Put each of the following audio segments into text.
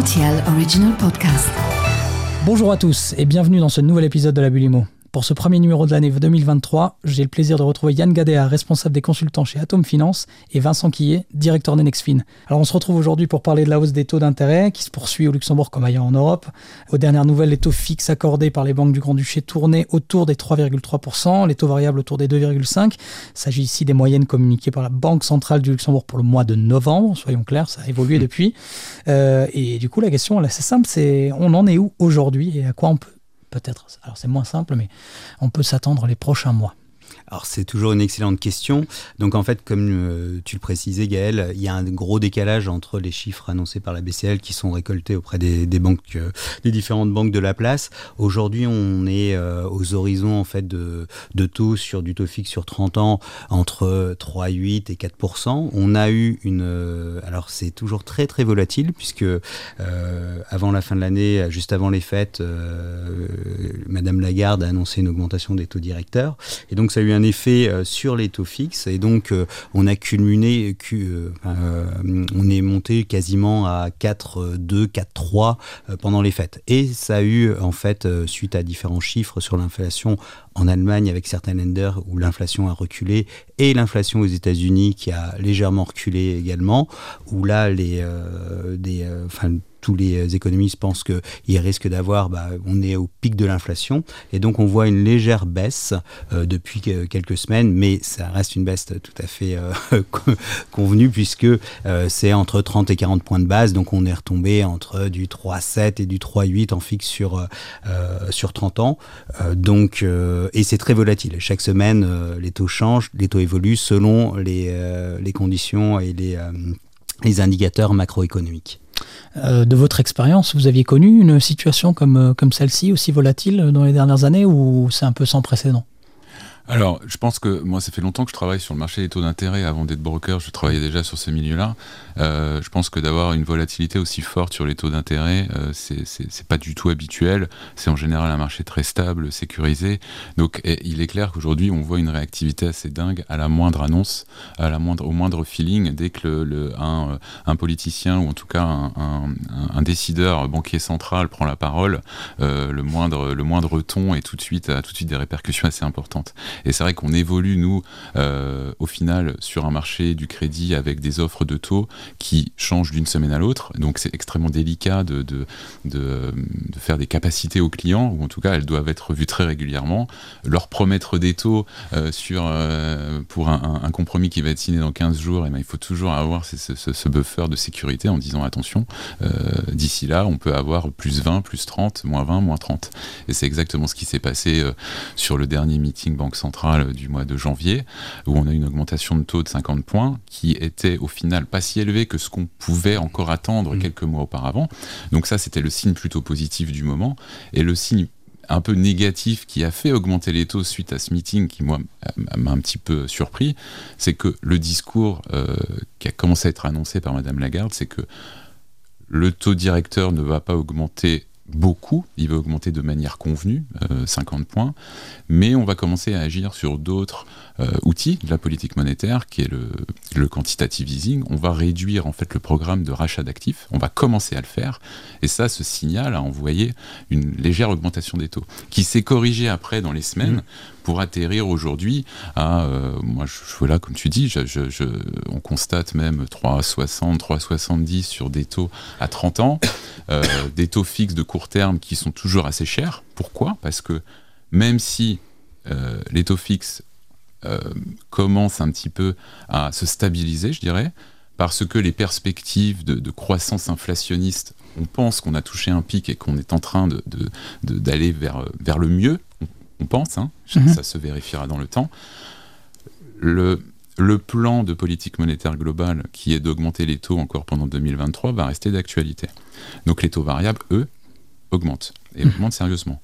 RTL. Bonjour à tous et bienvenue dans ce nouvel épisode de la Bulimo. Pour ce premier numéro de l'année 2023, j'ai le plaisir de retrouver Yann Gadea, responsable des consultants chez Atom Finance, et Vincent Quillet, directeur d'Enexfin. Alors on se retrouve aujourd'hui pour parler de la hausse des taux d'intérêt qui se poursuit au Luxembourg comme ailleurs en Europe. Aux dernières nouvelles, les taux fixes accordés par les banques du Grand-Duché tournaient autour des 3,3%, les taux variables autour des 2,5%. Il s'agit ici des moyennes communiquées par la Banque centrale du Luxembourg pour le mois de novembre, soyons clairs, ça a évolué depuis. Euh, et du coup, la question, elle est assez simple, c'est on en est où aujourd'hui et à quoi on peut peut-être, alors c'est moins simple, mais on peut s'attendre les prochains mois. Alors c'est toujours une excellente question. Donc en fait, comme euh, tu le précisais Gaël, il y a un gros décalage entre les chiffres annoncés par la BCL qui sont récoltés auprès des, banques, euh, des différentes banques de la place. Aujourd'hui, on est euh, aux horizons en fait de, taux sur du taux fixe sur 30 ans entre 3,8 et 4% On a eu une, alors c'est toujours très très volatile puisque avant la fin de l'année, juste avant les fêtes, Madame Lagarde a annoncé une augmentation des taux directeurs et donc ça a eu effet euh, sur les taux fixes et donc euh, on a cumulé, euh, on est monté quasiment à 4,2, 4,3 pendant les fêtes. Et ça a eu en fait, suite à différents chiffres sur l'inflation en Allemagne avec certains lenders où l'inflation a reculé et l'inflation aux États-Unis qui a légèrement reculé également, où là les, des, tous les euh, économistes pensent qu'il risque d'avoir, bah, on est au pic de l'inflation, et donc on voit une légère baisse euh, depuis quelques semaines, mais ça reste une baisse tout à fait euh, convenue, puisque c'est entre 30 et 40 points de base, donc on est retombé entre du 3,7 et du 3,8 en fixe sur, sur 30 ans, donc, et c'est très volatile. Chaque semaine, les taux changent, les taux évoluent selon les, conditions et les indicateurs macroéconomiques. Euh, de votre expérience, vous aviez connu une situation comme, euh, comme celle-ci, aussi volatile dans les dernières années, ou c'est un peu sans précédent? Alors, je pense que moi, ça fait longtemps que je travaille sur le marché des taux d'intérêt. Avant d'être broker, je travaillais déjà sur ce milieu-là. Euh, je pense que d'avoir une volatilité aussi forte sur les taux d'intérêt, euh, c'est pas du tout habituel. C'est en général un marché très stable, sécurisé. Donc, il est clair qu'aujourd'hui, on voit une réactivité assez dingue à la moindre annonce, à la moindre, au moindre feeling. Dès que le, un, euh, un, politicien ou en tout cas un, un, décideur banquier central prend la parole, euh, le moindre, le moindre ton est tout de suite, a tout de suite des répercussions assez importantes. Et c'est vrai qu'on évolue, nous, euh, au final, sur un marché du crédit avec des offres de taux qui changent d'une semaine à l'autre. Donc c'est extrêmement délicat de, de, de, faire des capacités aux clients, ou en tout cas, elles doivent être vues très régulièrement. Leur promettre des taux euh, sur, euh, pour un, compromis qui va être signé dans 15 jours, eh ben, il faut toujours avoir ce, buffer de sécurité en disant attention, d'ici là, on peut avoir plus 20, plus 30, moins 20, moins 30. Et c'est exactement ce qui s'est passé sur le dernier meeting Banque centrale du mois de janvier, où on a une augmentation de taux de 50 points qui était au final pas si élevé que ce qu'on pouvait encore attendre mmh. quelques mois auparavant. Donc ça, c'était le signe plutôt positif du moment. Et le signe un peu négatif qui a fait augmenter les taux suite à ce meeting qui moi m'a un petit peu surpris, c'est que le discours euh, qui a commencé à être annoncé par Madame Lagarde, c'est que le taux directeur ne va pas augmenter beaucoup, il va augmenter de manière convenue, 50 euh, points, mais on va commencer à agir sur d'autres euh, outils de la politique monétaire, qui est le, le, quantitative easing. On va réduire en fait le programme de rachat d'actifs, on va commencer à le faire, et ça, ce signal a envoyé une légère augmentation des taux, qui s'est corrigée après dans les semaines. Mmh pour atterrir aujourd'hui à, euh, moi je, suis là comme tu dis, je, on constate même 3,60, 3,70 sur des taux à 30 ans, euh, des taux fixes de court terme qui sont toujours assez chers. Pourquoi? Parce que même si euh, les taux fixes commencent un petit peu à se stabiliser, je dirais, parce que les perspectives de, croissance inflationniste, on pense qu'on a touché un pic et qu'on est en train d'aller de, vers, vers le mieux on pense, hein, mhm. ça se vérifiera dans le temps. Le, le plan de politique monétaire globale, qui est d'augmenter les taux encore pendant 2023, va rester d'actualité. Donc les taux variables, eux, augmentent, et mhm. augmentent sérieusement.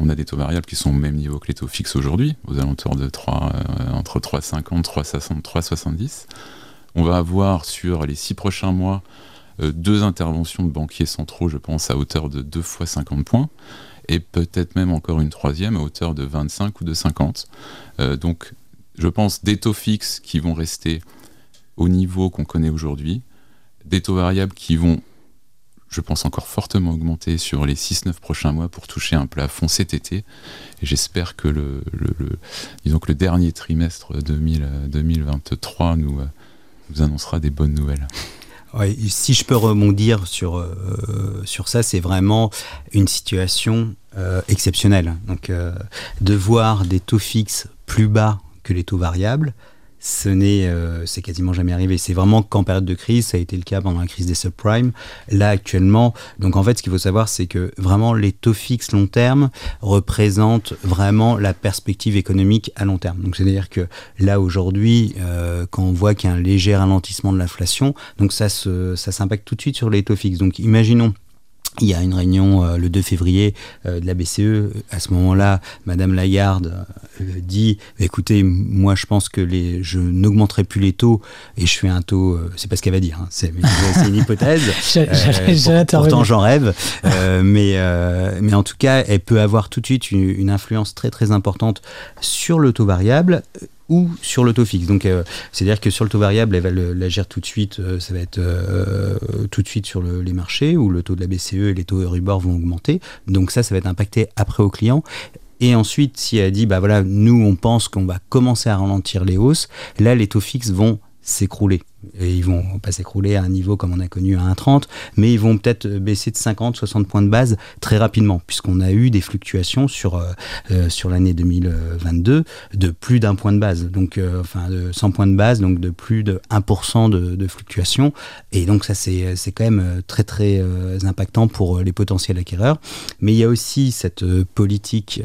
On a des taux variables qui sont au même niveau que les taux fixes aujourd'hui, aux alentours de 3, euh, entre 3,50, 3,60, 3,70. On va avoir sur les six prochains mois euh, deux interventions de banquiers centraux, je pense, à hauteur de 2 fois 50 points et peut-être même encore une troisième à hauteur de 25 ou de 50. Euh, donc je pense des taux fixes qui vont rester au niveau qu'on connaît aujourd'hui, des taux variables qui vont je pense encore fortement augmenter sur les 6-9 prochains mois pour toucher un plafond cet été. J'espère que le, que le dernier trimestre 2023 nous, nous annoncera des bonnes nouvelles. si je peux rebondir sur, euh, sur ça, c'est vraiment une situation euh, exceptionnelle. Donc, euh, de voir des taux fixes plus bas que les taux variables, ce n'est euh, c'est quasiment jamais arrivé. C'est vraiment qu'en période de crise, ça a été le cas pendant la crise des subprimes. Là actuellement, donc en fait, ce qu'il faut savoir, c'est que vraiment les taux fixes long terme représentent vraiment la perspective économique à long terme. Donc c'est-à-dire que là aujourd'hui, euh, quand on voit qu'il y a un léger ralentissement de l'inflation, donc ça se, ça s'impacte tout de suite sur les taux fixes. Donc imaginons il y a une réunion euh, le 2 février euh, de la BCE. À ce moment-là, Madame Lagarde euh, dit "Écoutez, moi, je pense que les, je n'augmenterai plus les taux et je fais un taux. c'est pas ce qu'elle va dire. Hein, c'est, une hypothèse. pourtant, j'en rêve. mais mais en tout cas, elle peut avoir tout de suite une, une influence très très importante sur le taux variable ou sur le taux fixe. Donc, euh, c'est-à-dire que sur le taux variable, elle va l'agir tout de suite. Euh, ça va être euh, tout de suite sur les marchés où le taux de la BCE et les taux Euribor vont augmenter. Donc ça, ça va être impacté après au client. Et ensuite, si elle dit, bah voilà, nous, on pense qu'on va commencer à ralentir les hausses, là, les taux fixes vont s'écrouler et ils vont pas s'écrouler à un niveau comme on a connu à 1,30, mais ils vont peut-être baisser de 50, 60 points de base très rapidement, puisqu'on a eu des fluctuations sur, euh, euh, sur l'année 2022 de plus d'un point de base, donc euh, enfin de 100 points de base, donc de plus de 1% de, de fluctuation, et donc ça c'est, quand même très très impactant pour les potentiels acquéreurs. Mais il y a aussi cette politique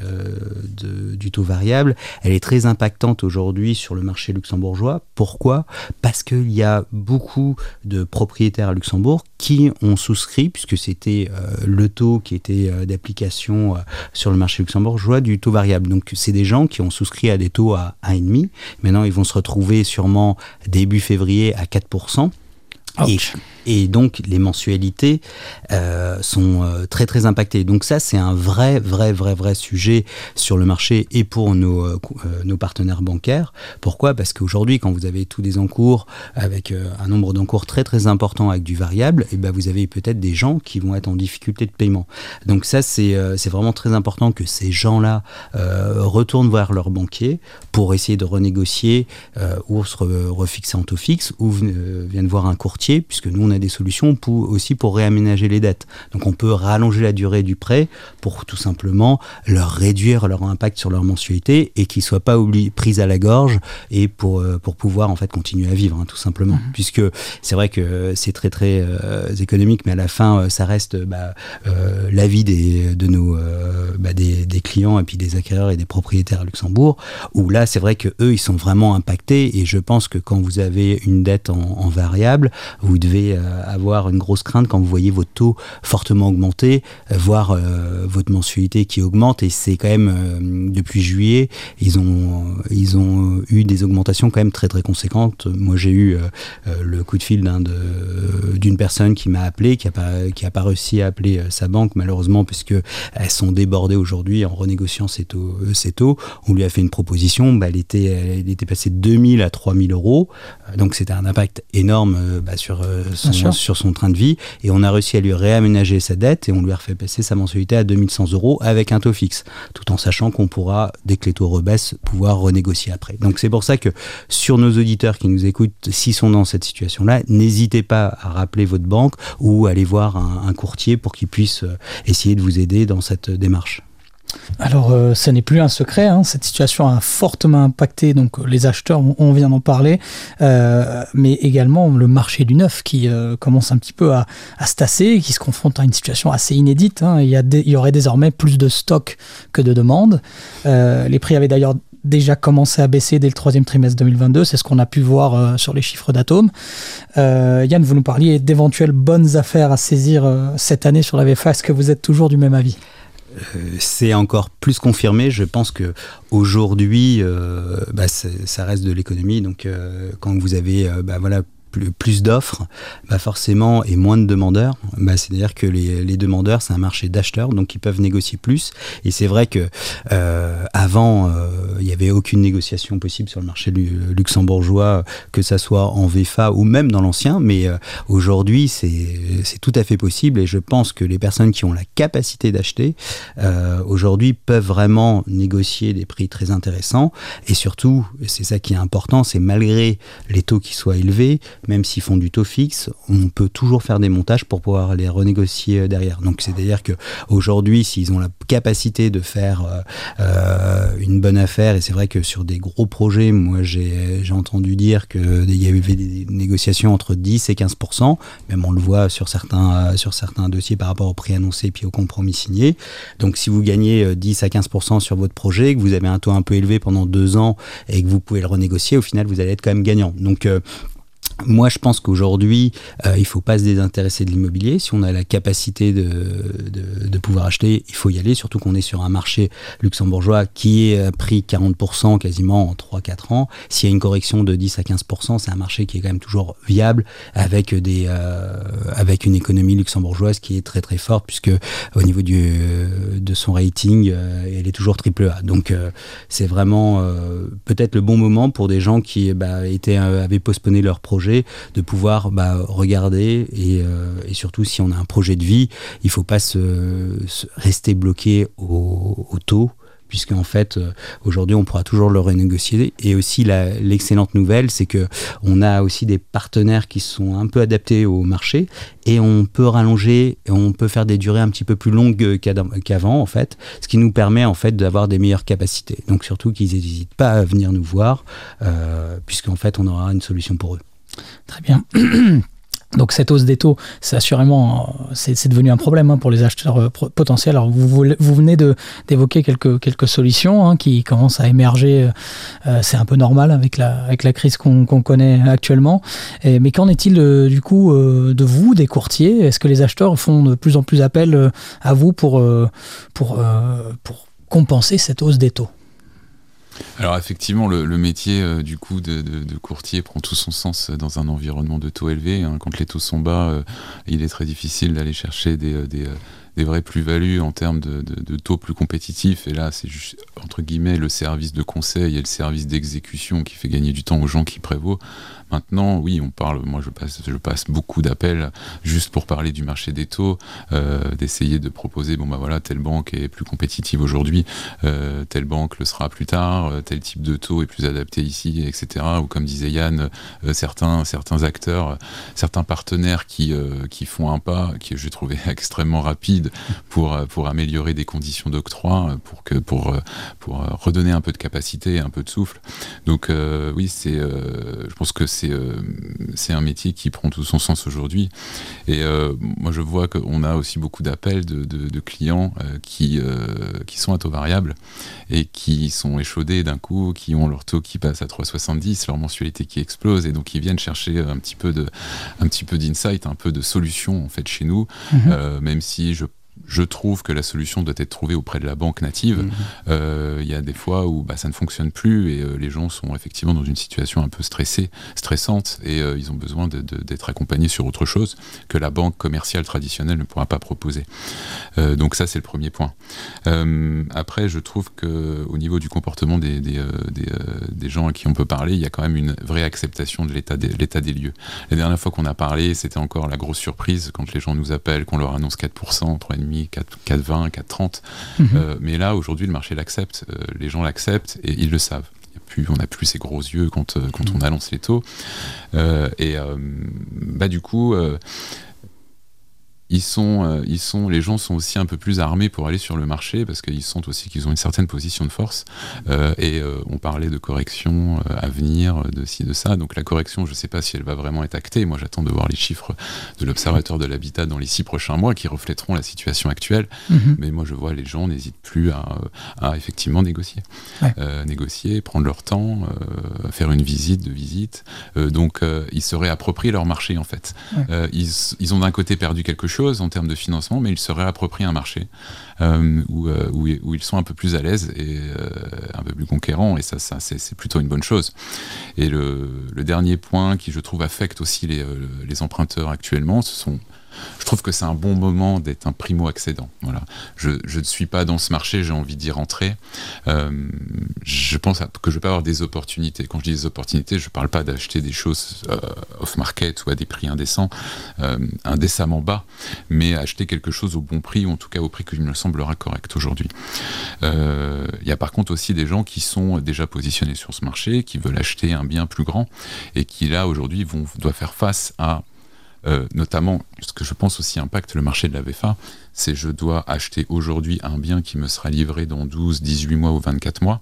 du taux variable, elle est très impactante aujourd'hui sur le marché luxembourgeois. Pourquoi? Parce qu'il y a beaucoup de propriétaires à Luxembourg qui ont souscrit, puisque c'était euh, le taux qui était euh, d'application euh, sur le marché luxembourgeois, du taux variable. Donc c'est des gens qui ont souscrit à des taux à 1,5. Maintenant, ils vont se retrouver sûrement début février à 4%. Et, et, donc les mensualités euh, sont euh, très très impactées. Donc ça c'est un vrai vrai vrai vrai sujet sur le marché et pour nos, euh, nos partenaires bancaires. Pourquoi? Parce qu'aujourd'hui quand vous avez tous des encours avec un nombre d'encours très très important avec du variable, et eh ben vous avez peut-être des gens qui vont être en difficulté de paiement. Donc ça c'est vraiment très important que ces gens-là retournent voir leur banquier pour essayer de renégocier ou se refixer en taux fixe ou viennent voir un courtier puisque nous, on a des solutions pour, aussi pour réaménager les dettes. Donc on peut rallonger la durée du prêt pour tout simplement leur réduire leur impact sur leur mensualité et qu'ils ne soient pas pris à la gorge et pour, euh, pour pouvoir en fait continuer à vivre, hein, tout simplement. Mhm. Puisque c'est vrai que c'est très très euh, économique, mais à la fin, euh, ça reste bah, l'avis des, de nos, bah, des, des, clients et puis des acquéreurs et des propriétaires à Luxembourg, où là, c'est vrai que eux, ils sont vraiment impactés et je pense que quand vous avez une dette en, en variable, vous devez euh, avoir une grosse crainte quand vous voyez votre taux fortement augmenter, euh, voir euh, votre mensualité qui augmente. Et c'est quand même, depuis juillet, ils ont, ils ont eu des augmentations quand même très très conséquentes. Moi, j'ai eu le coup de fil d'une personne qui m'a appelé, qui n'a pas, qui a pas réussi à appeler sa banque, malheureusement, puisque elles sont débordées aujourd'hui en renégociant ses taux. On lui a fait une proposition, bah, elle, était, elle était passée de 2000 à 3000 euros. Donc c'était un impact énorme bah, sur, euh, son, sur son train de vie. Et on a réussi à lui réaménager sa dette et on lui a refait passer sa mensualité à 2100 euros avec un taux fixe, tout en sachant qu'on pourra, dès que les taux rebaissent, pouvoir renégocier après. Donc c'est pour ça que sur nos auditeurs qui nous écoutent, s'ils sont dans cette situation-là, n'hésitez pas à rappeler votre banque ou aller voir un, un courtier pour qu'il puisse euh, essayer de vous aider dans cette démarche. Alors, euh, ce n'est plus un secret, hein. cette situation a fortement impacté donc, les acheteurs, on, vient d'en parler, euh, mais également le marché du neuf qui euh, commence un petit peu à, se tasser, qui se confronte à une situation assez inédite. Hein. Il, y aurait désormais plus de stock que de demandes. les prix avaient d'ailleurs déjà commencé à baisser dès le troisième trimestre 2022, c'est ce qu'on a pu voir sur les chiffres d'Atome. Yann, vous nous parliez d'éventuelles bonnes affaires à saisir cette année sur la VFA, est-ce que vous êtes toujours du même avis? euh, c'est encore plus confirmé. Je pense que aujourd'hui, euh, bah, ça reste de l'économie. Donc, euh, quand vous avez, bah, voilà, plus, d'offres, bah forcément, et moins de demandeurs, bah c'est-à-dire que les, demandeurs, c'est un marché d'acheteurs, donc ils peuvent négocier plus. Et c'est vrai que euh, avant, euh, il n'y avait aucune négociation possible sur le marché luxembourgeois, que ça soit en VFA ou même dans l'ancien, mais euh, aujourd'hui, c'est tout à fait possible. Et je pense que les personnes qui ont la capacité d'acheter, aujourd'hui, peuvent vraiment négocier des prix très intéressants. Et surtout, c'est ça qui est important, c'est malgré les taux qui soient élevés, même s'ils font du taux fixe, on peut toujours faire des montages pour pouvoir les renégocier euh, derrière. Donc c'est-à-dire que aujourd'hui, s'ils ont la capacité de faire euh, euh, une bonne affaire, et c'est vrai que sur des gros projets, moi j'ai entendu dire qu'il y avait des négociations entre 10 et 15% même on le voit sur certains, dossiers par rapport au prix annoncé puis au compromis signé. Donc si vous gagnez 10 à 15 sur votre projet, que vous avez un taux un peu élevé pendant deux ans et que vous pouvez le renégocier, au final vous allez être quand même gagnant. Donc moi, je pense qu'aujourd'hui, euh, il ne faut pas se désintéresser de l'immobilier. Si on a la capacité de, de, acheter, il faut y aller, surtout qu'on est sur un marché luxembourgeois qui est pris 40% quasiment en 3-4 ans. S'il y a une correction de 10 à 15%, c'est un marché qui est quand même toujours viable avec, des, euh, avec une économie luxembourgeoise qui est très très forte, puisque au niveau du, de son rating, euh, elle est toujours triple A. Donc, c'est vraiment peut-être le bon moment pour des gens qui bah, étaient, avaient postponé leur projet de pouvoir bah, regarder euh, et, surtout si on a un projet de vie, il ne faut pas se, rester bloqué au, taux puisqu'en fait euh, aujourd'hui on pourra toujours le renégocier. Et aussi l'excellente nouvelle c'est que on a aussi des partenaires qui sont un peu adaptés au marché et on peut rallonger on peut faire des durées un petit peu plus longues qu'avant en fait ce qui nous permet en fait d'avoir des meilleures capacités. Donc surtout qu'ils n'hésitent pas à venir nous voir euh, puisqu'en fait on aura une solution pour eux. Très bien. Donc cette hausse des taux, c'est assurément, c'est devenu un problème hein, pour les acheteurs euh, potentiels. Alors vous, vous venez d'évoquer quelques, quelques solutions hein, qui commencent à émerger. Euh, euh, c'est un peu normal avec la, avec la crise qu'on connaît actuellement. mais qu'en est-il du coup de vous, des courtiers? Est-ce que les acheteurs font de plus en plus appel à vous pour, pour, pour compenser cette hausse des taux? Alors effectivement, le, métier euh, du coup de, courtier prend tout son sens dans un environnement de taux élevé. Hein. Quand les taux sont bas, euh, il est très difficile d'aller chercher des, euh, des vraies plus-values en termes de, taux plus compétitifs. Et là, c'est juste, entre guillemets, le service de conseil et le service d'exécution qui fait gagner du temps aux gens qui prévaut. Maintenant, oui, on parle, moi je passe, beaucoup d'appels juste pour parler du marché des taux, euh, d'essayer de proposer, bon bah voilà, telle banque est plus compétitive aujourd'hui, euh, telle banque le sera plus tard, euh, tel type de taux est plus adapté ici, etc. Ou comme disait Yann, certains, certains acteurs, certains partenaires qui, qui font un pas, qui je trouvais extrêmement rapide, pour, pour améliorer des conditions d'octroi, pour, pour, pour redonner un peu de capacité, un peu de souffle. Donc oui, c'est, je pense que c'est, c'est un métier qui prend tout son sens aujourd'hui. Et moi, je vois qu'on a aussi beaucoup d'appels de, de, clients qui, qui sont à taux variable et qui sont échaudés d'un coup, qui ont leur taux qui passe à 3,70, leur mensualité qui explose, et donc ils viennent chercher un petit peu de, un petit peu d'insight, un peu de solution en fait chez nous, mhm. même si je je trouve que la solution doit être trouvée auprès de la banque native. Mhm. Euh, il y a des fois où bah, ça ne fonctionne plus et euh, les gens sont effectivement dans une situation un peu stressée, stressante et euh, ils ont besoin d'être accompagnés sur autre chose que la banque commerciale traditionnelle ne pourra pas proposer. donc ça c'est le premier point. après je trouve que au niveau du comportement des, des, des, gens à qui on peut parler, il y a quand même une vraie acceptation de l'état des, des lieux. La dernière fois qu'on a parlé, c'était encore la grosse surprise quand les gens nous appellent, qu'on leur annonce 4%, 3,5%, 4,20, 4,30. Mhm. Euh, mais là, aujourd'hui, le marché l'accepte. Euh, les gens l'acceptent et ils le savent. Plus, on n'a plus ces gros yeux quand, euh, quand mhm. on annonce les taux. et bah, du coup, ils sont, euh, ils sont, les gens sont aussi un peu plus armés pour aller sur le marché parce qu'ils sentent aussi qu'ils ont une certaine position de force. Euh, et euh, on parlait de correction à venir, de ci, de ça. Donc la correction, je ne sais pas si elle va vraiment être actée. Moi, j'attends de voir les chiffres de l'Observatoire de l'habitat dans les six prochains mois qui reflèteront la situation actuelle. Mhm. Mais moi, je vois les gens n'hésitent plus à, effectivement négocier. négocier, prendre leur temps, faire une visite de visite. donc, ils se réapproprient leur marché en fait. ils, ils ont d'un côté perdu quelque chose en termes de financement, mais ils se réapproprient un marché euh, où, euh, où, ils sont un peu plus à l'aise et euh, un peu plus conquérants, et ça, ça c'est plutôt une bonne chose. Et le, le, dernier point qui, je trouve, affecte aussi les, les emprunteurs actuellement, ce sont je trouve que c'est un bon moment d'être un primo-accédant. Voilà. Je, ne suis pas dans ce marché, j'ai envie d'y rentrer. Euh, je pense que je vais pas avoir des opportunités. Quand je dis des opportunités, je ne parle pas d'acheter des choses euh, off-market ou à des prix indécents, euh, indécemment bas, mais acheter quelque chose au bon prix, ou en tout cas au prix qui me semblera correct aujourd'hui. Il y a par contre aussi des gens qui sont déjà positionnés sur ce marché, qui veulent acheter un bien plus grand et qui là aujourd'hui vont doivent faire face à euh, notamment ce que je pense aussi impacte le marché de la VFA, c'est je dois acheter aujourd'hui un bien qui me sera livré dans 12, 18 mois ou 24 mois.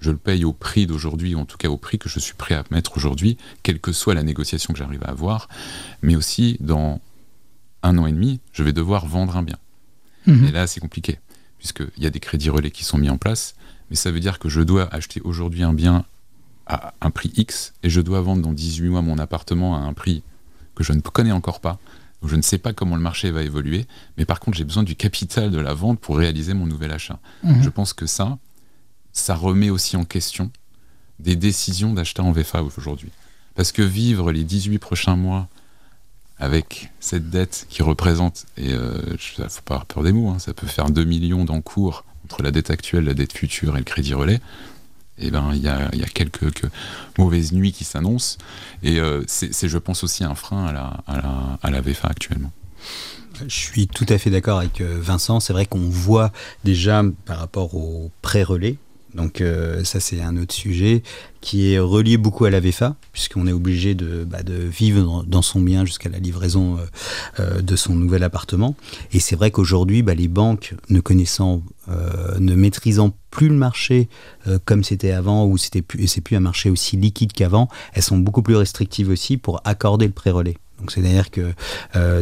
Je le paye au prix d'aujourd'hui, ou en tout cas au prix que je suis prêt à mettre aujourd'hui, quelle que soit la négociation que j'arrive à avoir. Mais aussi, dans un an et demi, je vais devoir vendre un bien. Mmh. Et là, c'est compliqué, puisqu'il y a des crédits relais qui sont mis en place, mais ça veut dire que je dois acheter aujourd'hui un bien à un prix X et je dois vendre dans 18 mois mon appartement à un prix que je ne connais encore pas. Donc je ne sais pas comment le marché va évoluer, mais par contre j'ai besoin du capital de la vente pour réaliser mon nouvel achat. Mmh. Je pense que ça, ça remet aussi en question des décisions d'acheter en VFA aujourd'hui. Parce que vivre les 18 prochains mois avec cette dette qui représente, et il euh, ne faut pas avoir peur des mots, hein, ça peut faire 2 millions d'encours entre la dette actuelle, la dette future et le crédit relais, eh ben, il y a, quelques que, mauvaises nuits qui s'annoncent. Et euh, c'est, je pense, aussi un frein à la, à la, à la VFA actuellement. Je suis tout à fait d'accord avec euh, Vincent. C'est vrai qu'on voit déjà par rapport aux pré-relais, donc euh, ça c'est un autre sujet qui est relié beaucoup à la VFA, puisqu'on est obligé de, bah, vivre dans son bien jusqu'à la livraison euh, euh, de son nouvel appartement. Et c'est vrai qu'aujourd'hui, bah, les banques, ne connaissant, ne maîtrisant plus le marché comme c'était avant, ou c'est plus un marché aussi liquide qu'avant, elles sont beaucoup plus restrictives aussi pour accorder le pré-relais. Donc c'est-à-dire que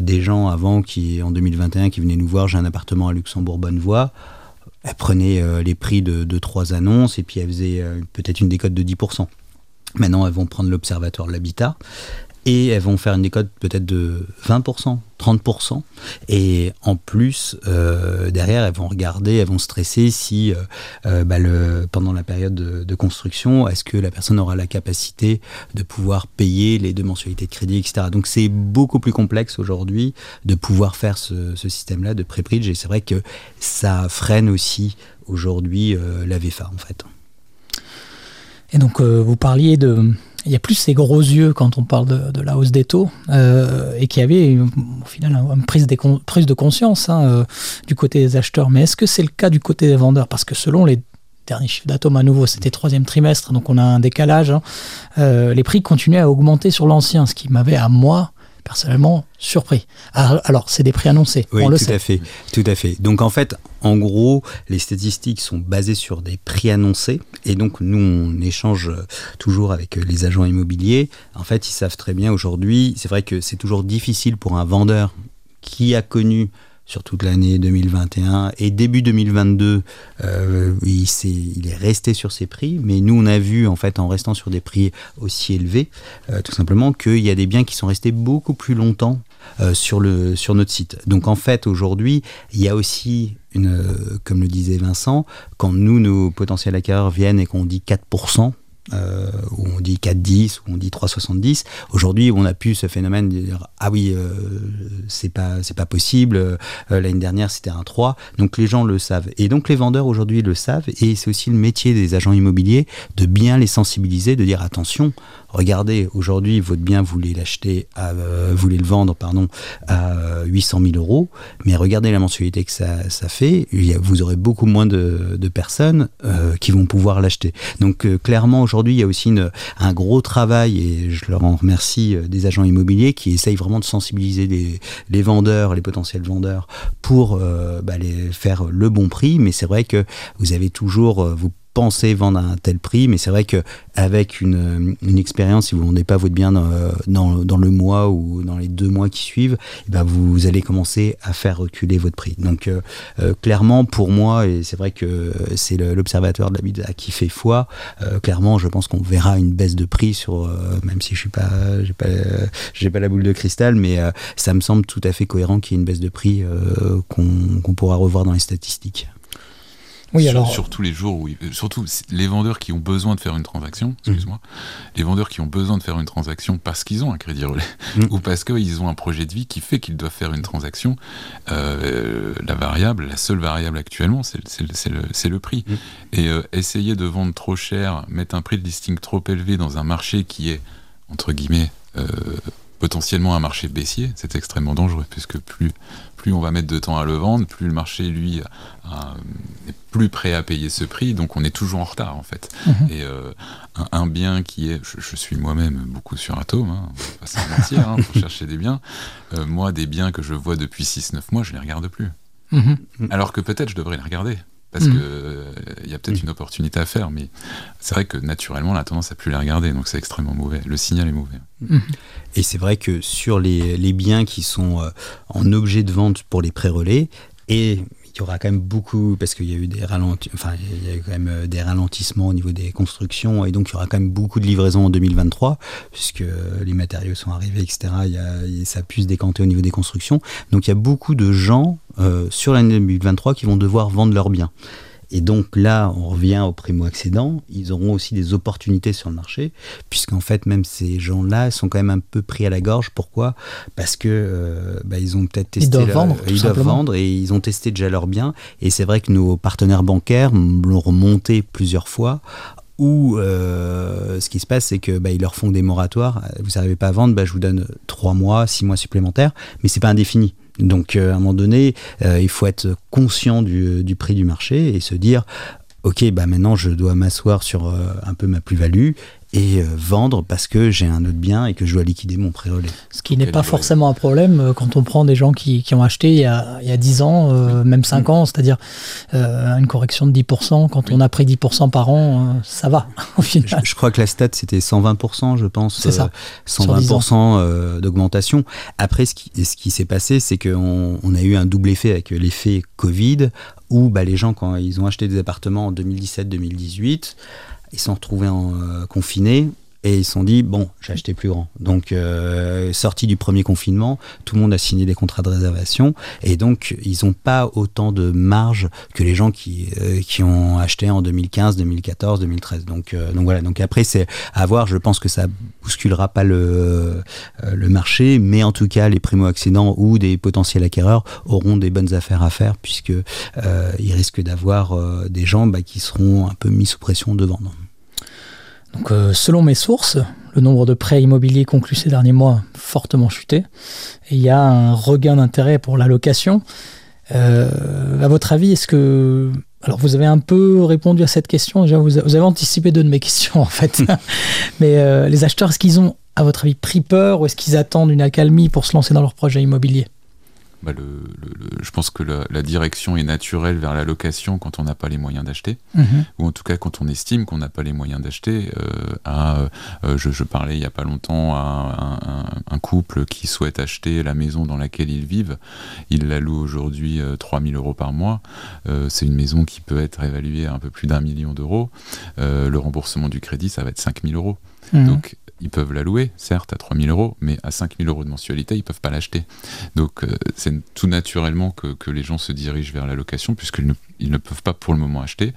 des gens avant qui en 2021 qui venaient nous voir, j'ai un appartement à Luxembourg Bonnevoie, elle prenait euh, les prix de, trois annonces et puis elle faisait euh, peut-être une décote de 10%. Maintenant, elles vont prendre l'Observatoire de l'habitat et elles vont faire une décote peut-être de 20%, 30%. Et en plus, euh, derrière, elles vont regarder, elles vont stresser si, euh, euh, bah pendant la période de, construction, est-ce que la personne aura la capacité de pouvoir payer les deux mensualités de crédit, etc. Donc c'est beaucoup plus complexe aujourd'hui de pouvoir faire ce, système-là de pré-bridge. Et c'est vrai que ça freine aussi aujourd'hui la VFA, en fait. Et donc, vous parliez de, il y a plus ces gros yeux quand on parle de, la hausse des taux euh, et qu'il y avait au final une prise, des de conscience hein, euh, du côté des acheteurs. Mais est-ce que c'est le cas du côté des vendeurs? Parce que selon les derniers chiffres d'Atom à nouveau, c'était troisième trimestre, donc on a un décalage. Hein, euh, les prix continuaient à augmenter sur l'ancien, ce qui m'avait à moi personnellement surpris. Alors, c'est des prix annoncés. Oui, on le tout sait. à fait, tout à fait. Donc en fait, en gros, les statistiques sont basées sur des prix annoncés, et donc nous on échange toujours avec les agents immobiliers. En fait, ils savent très bien aujourd'hui. C'est vrai que c'est toujours difficile pour un vendeur qui a connu sur toute l'année 2021 et début 2022, euh, il, est, il, est, resté sur ses prix. Mais nous, on a vu, en fait, en restant sur des prix aussi élevés, euh, tout simplement, qu'il y a des biens qui sont restés beaucoup plus longtemps euh, sur, le, sur notre site. Donc, en fait, aujourd'hui, il y a aussi, une, comme le disait Vincent, quand nous, nos potentiels acquéreurs viennent et qu'on dit 4%, euh, où on dit 4,10, où on dit 3,70. Aujourd'hui, on a pu ce phénomène de dire ah oui, euh, c'est pas c'est pas possible. Euh, L'année dernière, c'était un 3. Donc les gens le savent. Et donc les vendeurs aujourd'hui le savent. Et c'est aussi le métier des agents immobiliers de bien les sensibiliser, de dire attention. Regardez, aujourd'hui, votre bien, vous voulez l'acheter, euh, vous voulez le vendre, pardon, à 800 000 euros, mais regardez la mensualité que ça, fait. Vous aurez beaucoup moins de, personnes euh, qui vont pouvoir l'acheter. Donc euh, clairement, aujourd'hui, il y a aussi un gros travail, et je leur en remercie, euh, des agents immobiliers qui essayent vraiment de sensibiliser les, vendeurs, les potentiels vendeurs, pour euh, bah, faire le bon prix. Mais c'est vrai que vous avez toujours, vous pensez vendre à un tel prix, mais c'est vrai que avec une, une expérience, si vous ne vendez pas votre bien dans, dans, le mois ou dans les deux mois qui suivent, eh ben vous allez commencer à faire reculer votre prix. Donc euh, euh, clairement, pour moi, et c'est vrai que c'est l'observateur de la qui fait foi, euh, clairement, je pense qu'on verra une baisse de prix sur, même si je suis pas, j'ai pas, pas la boule de cristal, mais ça me semble tout à fait cohérent qu'il y ait une baisse de prix qu'on pourra revoir dans les statistiques. Oui, alors... sur, tous les jours où, surtout les vendeurs qui ont besoin de faire une transaction, mmh. excuse-moi, les vendeurs qui ont besoin de faire une transaction parce qu'ils ont un crédit relais mmh. ou parce qu'ils ont un projet de vie qui fait qu'ils doivent faire une transaction, euh, la variable, la seule variable actuellement, c'est le, le, prix. Mmh. Et euh, essayer de vendre trop cher, mettre un prix de listing trop élevé dans un marché qui est entre guillemets euh, potentiellement un marché baissier, c'est extrêmement dangereux, puisque plus, plus on va mettre de temps à le vendre, plus le marché, lui, est plus prêt à payer ce prix, donc on est toujours en retard, en fait. Mhm. Et euh, un, bien qui est... Je, suis moi-même beaucoup sur Atom, hein, on va pas mentir, hein, pour chercher des biens. Euh, moi, des biens que je vois depuis 6-9 mois, je les regarde plus. Mhm. Alors que peut-être je devrais les regarder parce qu'il il y a peut-être une opportunité à faire, mais c'est vrai que naturellement, on a tendance à plus les regarder, donc c'est extrêmement mauvais. Le signal est mauvais. Et c'est vrai que sur les, les, biens qui sont euh, en objet de vente pour les pré-relais, et il y aura quand même beaucoup, parce qu'il y a eu des enfin, il y a eu quand même euh, des ralentissements au niveau des constructions, et donc il y aura quand même beaucoup de livraisons en 2023, puisque les matériaux sont arrivés, etc. Il y a, ça a pu se décanter au niveau des constructions. Donc il y a beaucoup de gens euh, sur l'année 2023 qui vont devoir vendre leurs biens. Et donc là, on revient au primo-accédant. Ils auront aussi des opportunités sur le marché, puisqu'en fait, même ces gens-là sont quand même un peu pris à la gorge. Pourquoi? Parce que euh, bah, ils ont peut-être testé. Ils doivent vendre. Ils doivent vendre et ils ont testé déjà leurs biens. Et c'est vrai que nos partenaires bancaires l'ont remonté plusieurs fois où euh, ce qui se passe, c'est que bah, ils leur font des moratoires. Vous n'arrivez pas à vendre, bah, je vous donne trois mois, six mois supplémentaires, mais c'est pas indéfini. Donc euh, à un moment donné, euh, il faut être conscient du, du, prix du marché et se dire, ok, bah maintenant je dois m'asseoir sur euh, un peu ma plus-value et vendre parce que j'ai un autre bien et que je dois liquider mon pré-relais. Ce qui n'est pas forcément un problème quand on prend des gens qui, qui ont acheté il y, a, il y a 10 ans, même 5 ans, c'est-à-dire une correction de 10%, quand on a pris 10% par an, ça va au final. Je, crois que la stat c'était 120%, je pense. C'est ça. 120% d'augmentation. Après, ce qui, ce qui s'est passé, c'est qu'on on a eu un double effet avec l'effet Covid où bah, les gens, quand ils ont acheté des appartements en 2017-2018, ils sont retrouvés en, euh, confinés et ils se sont dit, bon, j'ai acheté plus grand. Donc, euh, sorti du premier confinement, tout le monde a signé des contrats de réservation. Et donc, ils n'ont pas autant de marge que les gens qui, euh, qui ont acheté en 2015, 2014, 2013. Donc, euh, donc voilà. Donc après, c'est à voir. Je pense que ça bousculera pas le, euh, le marché. Mais en tout cas, les primo-accédants ou des potentiels acquéreurs auront des bonnes affaires à faire puisque ils risquent d'avoir des gens bah, qui seront un peu mis sous pression de vendre. Donc, euh, selon mes sources, le nombre de prêts immobiliers conclus ces derniers mois a fortement chuté. Et il y a un regain d'intérêt pour la location. Euh, à votre avis, est-ce que. Alors, vous avez un peu répondu à cette question. Déjà, vous, avez anticipé deux de mes questions, en fait. Mais euh, les acheteurs, est-ce qu'ils ont, à votre avis, pris peur ou est-ce qu'ils attendent une accalmie pour se lancer dans leur projet immobilier? Bah, le, je pense que la, direction est naturelle vers la location quand on n'a pas les moyens d'acheter, mhm. ou en tout cas quand on estime qu'on n'a pas les moyens d'acheter. Euh, euh, je, parlais il n'y a pas longtemps à un, couple qui souhaite acheter la maison dans laquelle ils vivent. Il la loue aujourd'hui 3000 euh, euros par mois. C'est une maison qui peut être évaluée à un peu plus d'un million d'euros. le remboursement du crédit, ça va être 5000 euros. Mhm. Donc ils peuvent la louer, certes, à 3000 euros, mais à 5000 euros de mensualité, ils ne peuvent pas l'acheter. Donc, euh, c'est tout naturellement que, que, les gens se dirigent vers la location, puisqu'ils ne, ils ne peuvent pas pour le moment acheter.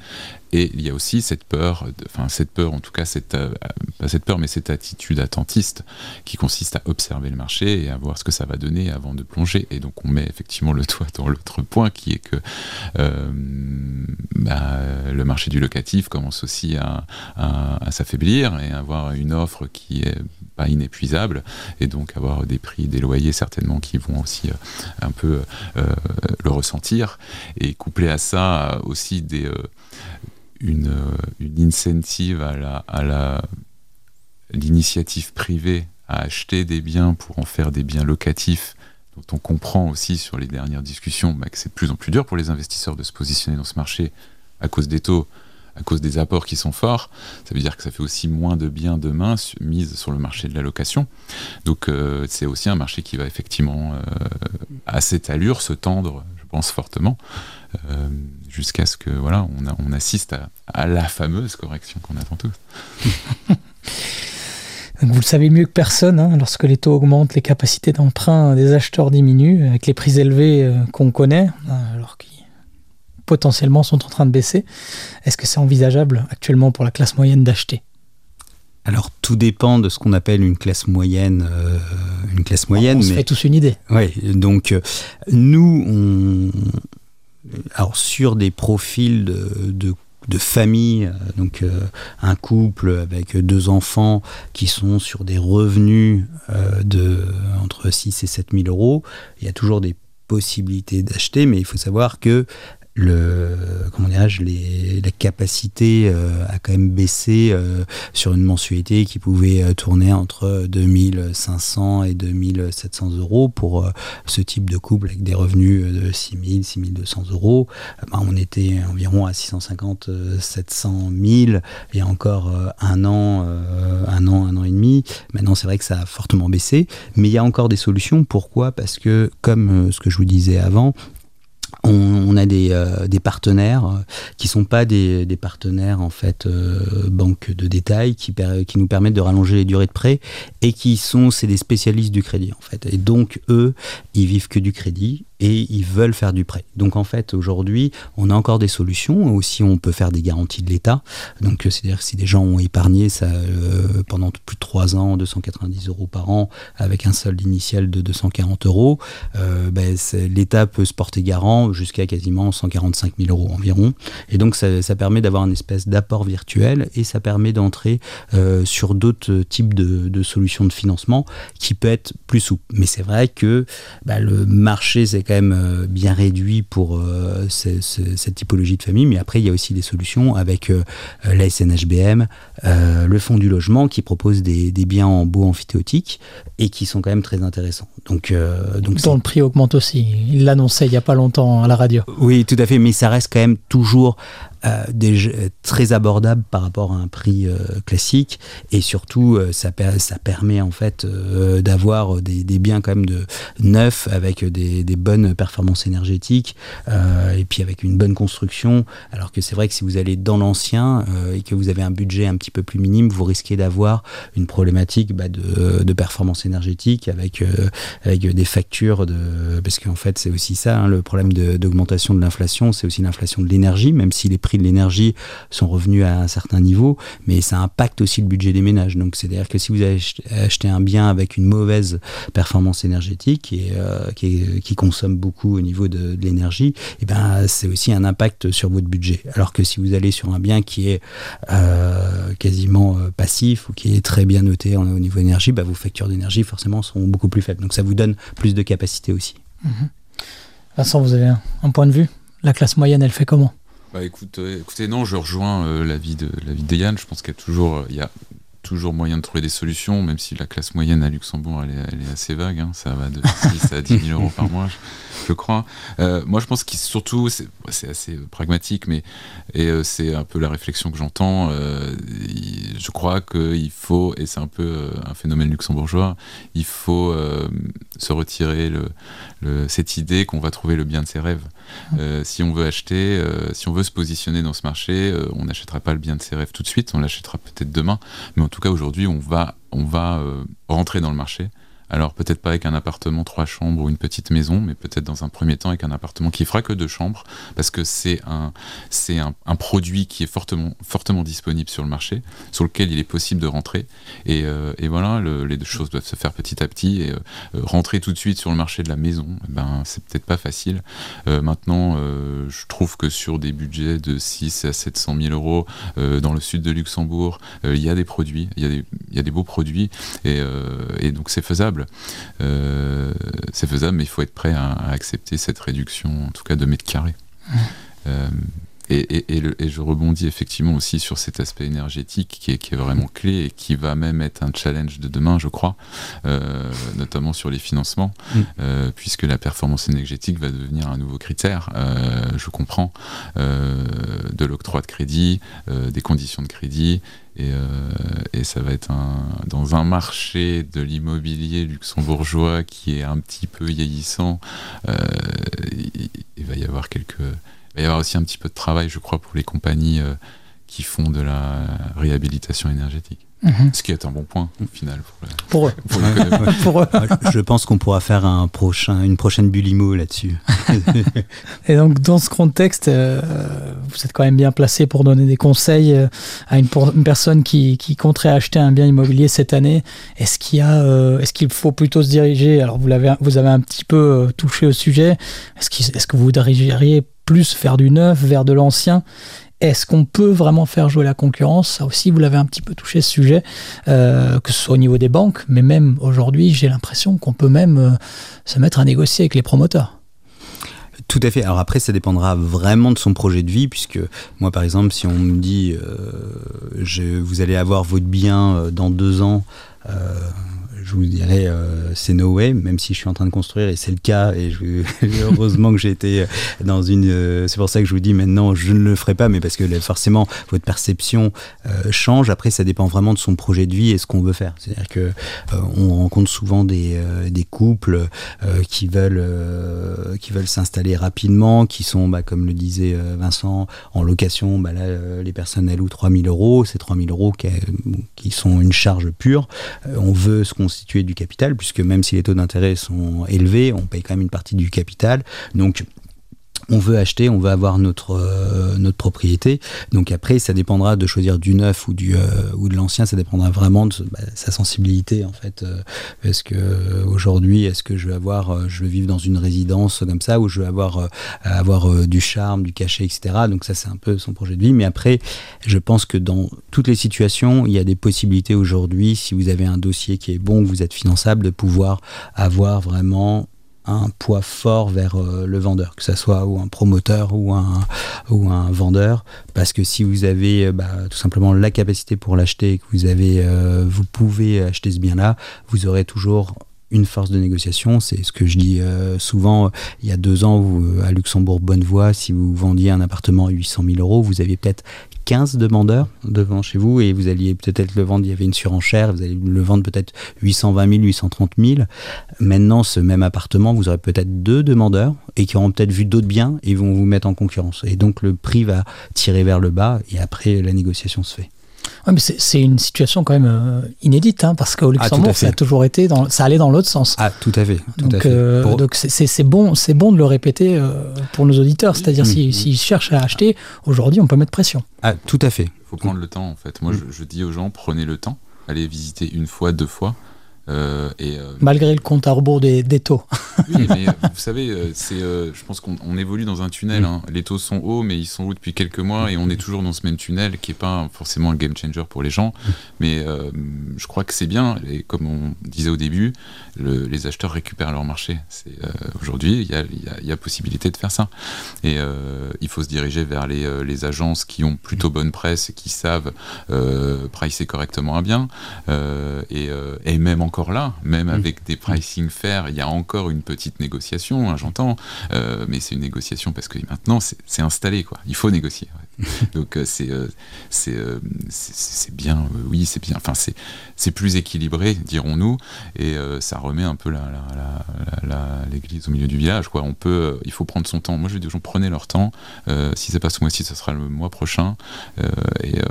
Et il y a aussi cette peur, enfin cette peur, en tout cas, cette, euh, pas cette peur, mais cette attitude attentiste qui consiste à observer le marché et à voir ce que ça va donner avant de plonger. Et donc on met effectivement le toit dans l'autre point qui est que euh, bah, le marché du locatif commence aussi à, s'affaiblir et à avoir une offre qui est pas inépuisable et donc avoir des prix, des loyers certainement qui vont aussi euh, un peu le ressentir et couplé à ça aussi des une, une incentive à la, à la l'initiative privée à acheter des biens pour en faire des biens locatifs, dont on comprend aussi sur les dernières discussions bah, que c'est de plus en plus dur pour les investisseurs de se positionner dans ce marché à cause des taux. À cause des apports qui sont forts. Ça veut dire que ça fait aussi moins de biens demain mis sur le marché de la location. Donc c'est aussi un marché qui va effectivement à cette allure se tendre, je pense fortement. jusqu'à ce que voilà, on, assiste à, la fameuse correction qu'on attend tous. vous le savez mieux que personne, hein, lorsque les taux augmentent, les capacités d'emprunt des acheteurs diminuent, avec les prix élevés euh, qu'on connaît, euh, alors qu'ils potentiellement sont en train de baisser. Est-ce que c'est envisageable actuellement pour la classe moyenne d'acheter? Alors tout dépend de ce qu'on appelle une classe moyenne. Euh, une classe moyenne. On se fait tous une idée. Oui, donc nous, on, alors sur des profils de, de de famille, euh, donc euh, un couple avec deux enfants qui sont sur des revenus euh, de entre 6 et 7 000 euros, il y a toujours des possibilités d'acheter, mais il faut savoir que le comment dirais-je les, la capacité euh, a quand même baissé euh, sur une mensualité qui pouvait euh, tourner entre 2500 et 2700 euros pour ce type de couple avec des revenus de 6000 6200 euros. Ben, on était environ à 650 700 000 il y a encore un an un an un an et demi. Maintenant c'est vrai que ça a fortement baissé mais il y a encore des solutions. Pourquoi? Parce que comme ce que je vous disais avant on, a des, euh, partenaires euh, qui sont pas des, des partenaires en fait euh, banques de détail qui, qui nous permettent de rallonger les durées de prêt et qui sont c'est des spécialistes du crédit en fait. Et donc eux ils vivent que du crédit et ils veulent faire du prêt. Donc en fait, aujourd'hui, on a encore des solutions. Aussi, on peut faire des garanties de l'État. Donc c'est-à-dire que si des gens ont épargné ça euh, pendant plus de 3 ans, 290 euros par an, avec un solde initial de 240 euros, euh, ben, l'État peut se porter garant jusqu'à quasiment 145 000 euros environ. Et donc ça, permet d'avoir une espèce d'apport virtuel et ça permet d'entrer euh, sur d'autres types de, de, solutions de financement qui peut être plus souple. Mais c'est vrai que ben, le marché, c'est quand même euh, bien réduit pour euh, cette typologie de famille, mais après il y a aussi des solutions avec euh, la SNHBM, le Fonds du logement qui propose des, biens en beau amphithéotique et qui sont quand même très intéressants. Donc, donc dont le prix augmente aussi. Il l'annonçait il n'y a pas longtemps à la radio. Oui, tout à fait, mais ça reste quand même toujours euh, très abordable par rapport à un prix euh, classique. Et surtout euh, ça, permet en fait d'avoir des, biens quand même de neufs avec des, bonnes performances énergétiques et puis avec une bonne construction. Alors que c'est vrai que si vous allez dans l'ancien et que vous avez un budget un petit peu plus minime vous risquez d'avoir une problématique bah, de, performance énergétique avec, avec des factures de parce qu'en fait c'est aussi ça hein, le problème d'augmentation de, de l'inflation c'est aussi l'inflation de l'énergie même si les prix de l'énergie sont revenus à un certain niveau, mais ça impacte aussi le budget des ménages. Donc c'est-à-dire que si vous acheté un bien avec une mauvaise performance énergétique et euh, qui, consomme beaucoup au niveau de, l'énergie, et eh ben c'est aussi un impact sur votre budget. Alors que si vous allez sur un bien qui est euh, quasiment euh, passif ou qui est très bien noté au niveau énergie, bah, vos factures d'énergie forcément sont beaucoup plus faibles. Donc ça vous donne plus de capacité aussi. Mmh. Vincent, vous avez un point de vue? La classe moyenne, elle fait comment? Bah, écoute, euh, écoutez, non, je rejoins euh, l'avis de l'avis de Yann. Je pense qu'il y a toujours, euh, y a toujours moyen de trouver des solutions, même si la classe moyenne à Luxembourg, elle est, assez vague. Hein. ça va de 6 à 10 000 euros par mois, je, crois. moi, je pense qu'il surtout, c'est assez pragmatique, mais c'est un peu la réflexion que j'entends. je crois qu'il faut, et c'est un peu un phénomène luxembourgeois, il faut se retirer cette idée qu'on va trouver le bien de ses rêves. Euh, si on veut acheter, euh, si on veut se positionner dans ce marché, euh, on n'achètera pas le bien de ses rêves tout de suite, on l'achètera peut-être demain, mais en tout cas aujourd'hui on va, on va rentrer dans le marché alors peut-être pas avec un appartement trois chambres ou une petite maison, mais peut-être dans un premier temps avec un appartement qui fera que deux chambres, parce que c'est un, produit qui est fortement, disponible sur le marché, sur lequel il est possible de rentrer. Et, euh, voilà, les deux choses doivent se faire petit à petit. Et euh, rentrer tout de suite sur le marché de la maison, eh ben c'est peut-être pas facile. Euh, maintenant, je trouve que sur des budgets de 6 à 700 000 euros dans le sud de Luxembourg, il y a des produits, il y, a des, beaux produits, et donc c'est faisable. Euh, c'est faisable, mais il faut être prêt à, accepter cette réduction, en tout cas de mètres carrés. Euh, et, et, je rebondis effectivement aussi sur cet aspect énergétique qui est, qui est, vraiment clé et qui va même être un challenge de demain, je crois, euh, notamment sur les financements, mm. euh, puisque la performance énergétique va devenir un nouveau critère, euh, je comprends, de l'octroi de crédit, des conditions de crédit. Et, et, ça va être un, dans un marché de l'immobilier luxembourgeois qui est un petit peu vieillissant. il, il va y avoir quelques va y avoir aussi un petit peu de travail, je crois, pour les compagnies euh, qui font de la réhabilitation énergétique. Mhm. Ce qui est un bon point au final. Pour, eux. Je pense qu'on pourra faire un prochain, une prochaine Bulimo là-dessus. Et donc dans ce contexte, euh, vous êtes quand même bien placé pour donner des conseils euh, à une, personne qui, qui, compterait acheter un bien immobilier cette année. Est-ce qu'il est-ce qu'il faut plutôt se diriger Alors vous l'avez, vous avez un petit peu touché au sujet. Est-ce, est-ce que vous dirigeriez plus faire du neuf vers de l'ancien. Est-ce qu'on peut vraiment faire jouer la concurrence? Ça aussi, vous l'avez un petit peu touché ce sujet, euh, que ce soit au niveau des banques, mais même aujourd'hui, j'ai l'impression qu'on peut même euh, se mettre à négocier avec les promoteurs. Tout à fait. Alors après, ça dépendra vraiment de son projet de vie, puisque moi, par exemple, si on me dit, euh, je, vous allez avoir votre bien dans deux ans, je vous dirais euh, c'est no way, même si je suis en train de construire et c'est le cas. Et je, heureusement que j'ai été dans une. Euh, c'est pour ça que je vous dis maintenant je ne le ferai pas, mais parce que forcément votre perception euh, change. Après, ça dépend vraiment de son projet de vie et ce qu'on veut faire. C'est-à-dire que on rencontre souvent des, couples qui veulent qui veulent s'installer rapidement, qui sont, bah, comme le disait Vincent, en location. Bah, là, les personnes elles louent 3000 euros. Ces 3000 euros qui, sont une charge pure. on veut ce du capital, puisque même si les taux d'intérêt sont élevés, on paye quand même une partie du capital. Donc on veut acheter, on veut avoir notre euh, notre propriété. Donc après, ça dépendra de choisir du neuf ou du euh, ou de l'ancien. Ça dépendra vraiment de bah, sa sensibilité en fait. Euh, parce que aujourd'hui, est-ce que je veux avoir, je veux vivre dans une résidence comme ça, ou je veux avoir avoir du charme, du cachet, etc. Donc ça, c'est un peu son projet de vie. Mais après, je pense que dans toutes les situations, il y a des possibilités aujourd'hui, si vous avez un dossier qui est bon, vous êtes finançable, de pouvoir avoir vraiment un poids fort vers euh, le vendeur, que ce soit ou un promoteur ou un, ou un vendeur, parce que si vous avez euh, bah, tout simplement la capacité pour l'acheter, que vous avez, euh, vous pouvez acheter ce bien-là, vous aurez toujours une force de négociation. C'est ce que je dis souvent. Il y a deux ans, à Luxembourg, Bonnevoie, si vous vendiez un appartement à 800 000 euros, vous aviez peut-être 15 demandeurs devant chez vous et vous alliez peut-être le vendre, il y avait une surenchère, vous allez le vendre peut-être 820 000, 830 000. Maintenant, ce même appartement, vous aurez peut-être deux demandeurs et qui auront peut-être vu d'autres biens et vont vous mettre en concurrence. Et donc le prix va tirer vers le bas et après la négociation se fait mais c'est une situation quand même euh, inédite, hein, parce qu'au ah, Luxembourg, ça a toujours été, dans, ça allait dans l'autre sens. Ah, tout à fait. donc, euh, donc c'est bon, c'est bon de le répéter euh, pour nos auditeurs. C'est-à-dire, mmh. s'ils cherchent à acheter, aujourd'hui, on peut mettre pression. Ah, tout à fait. Il faut prendre le temps, en fait. Moi, mmh. je, je, dis aux gens, prenez le temps, allez visiter une fois, deux fois. Euh, et, euh, Malgré le compte à rebours des, taux. oui, mais vous savez, euh, je pense qu'on évolue dans un tunnel. Hein. Les taux sont hauts, mais ils sont hauts depuis quelques mois et on est toujours dans ce même tunnel qui n'est pas forcément un game changer pour les gens. Mais je crois que c'est bien. Et comme on disait au début, les acheteurs récupèrent leur marché. Aujourd'hui, il y a, y, y a, possibilité de faire ça. Et il faut se diriger vers les, les, agences qui ont plutôt bonne presse et qui savent pricer correctement un bien. et, et même encore encore là, même avec des pricing fair, il y a encore une petite négociation, hein, j'entends, euh, mais c'est une négociation parce que maintenant c'est installé, quoi. Il faut négocier. Donc euh, c'est euh, c'est bien, oui, c'est bien. Enfin, c'est plus équilibré, dirons-nous, et ça remet un peu l'église au milieu du village, quoi. On peut, il faut prendre son temps. Moi, je dis aux gens, prenez leur temps. si c'est pas ce mois-ci, ce sera le mois prochain, et,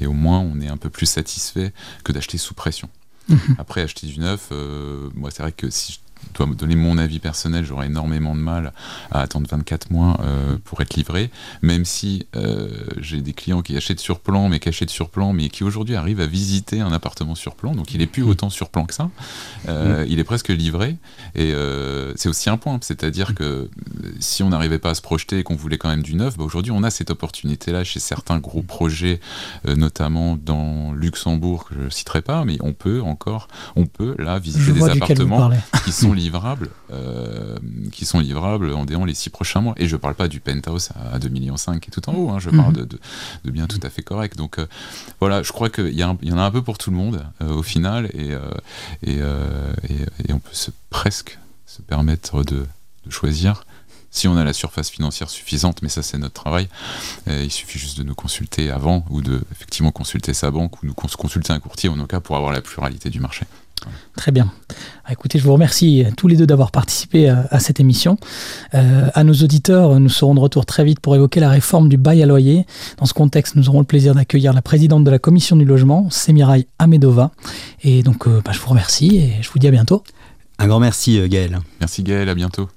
et au moins on est un peu plus satisfait que d'acheter sous pression. Mhm. Après, acheter du neuf, euh, moi, c'est vrai que si je dois me donner mon avis personnel, j'aurais énormément de mal à attendre 24 mois euh, pour être livré, même si euh, j'ai des clients qui achètent sur plan, mais qui achètent sur plan, mais qui aujourd'hui arrivent à visiter un appartement sur plan, donc il est plus mmh. autant sur plan que ça, euh, mmh. il est presque livré, et c'est aussi un point, c'est-à-dire que si on n'arrivait pas à se projeter et qu'on voulait quand même du neuf, bah aujourd'hui on a cette opportunité-là chez certains gros projets, notamment dans Luxembourg, que je ne citerai pas, mais on peut encore, on peut là visiter des appartements qui sont sont livrables, euh, qui sont livrables en déant les six prochains mois. Et je ne parle pas du penthouse à 2,5 millions et tout en haut, hein. je parle mhm. de, de, bien tout à fait correct. Donc euh, voilà, je crois qu'il y, y, en a un peu pour tout le monde au final, et, et, et, on peut se, presque se permettre de, de choisir si on a la surface financière suffisante, mais ça c'est notre travail. il suffit juste de nous consulter avant ou de effectivement consulter sa banque ou nous consulter un courtier en tout cas pour avoir la pluralité du marché. Très bien. Ah, écoutez, je vous remercie tous les deux d'avoir participé euh, à, cette émission. Euh, à nos auditeurs, nous serons de retour très vite pour évoquer la réforme du bail à loyer. Dans ce contexte, nous aurons le plaisir d'accueillir la présidente de la commission du logement, Semirai Amedova. Et donc, euh, bah, je vous remercie et je vous dis à bientôt. Un grand merci, Gaël. Merci, Gaël. À bientôt.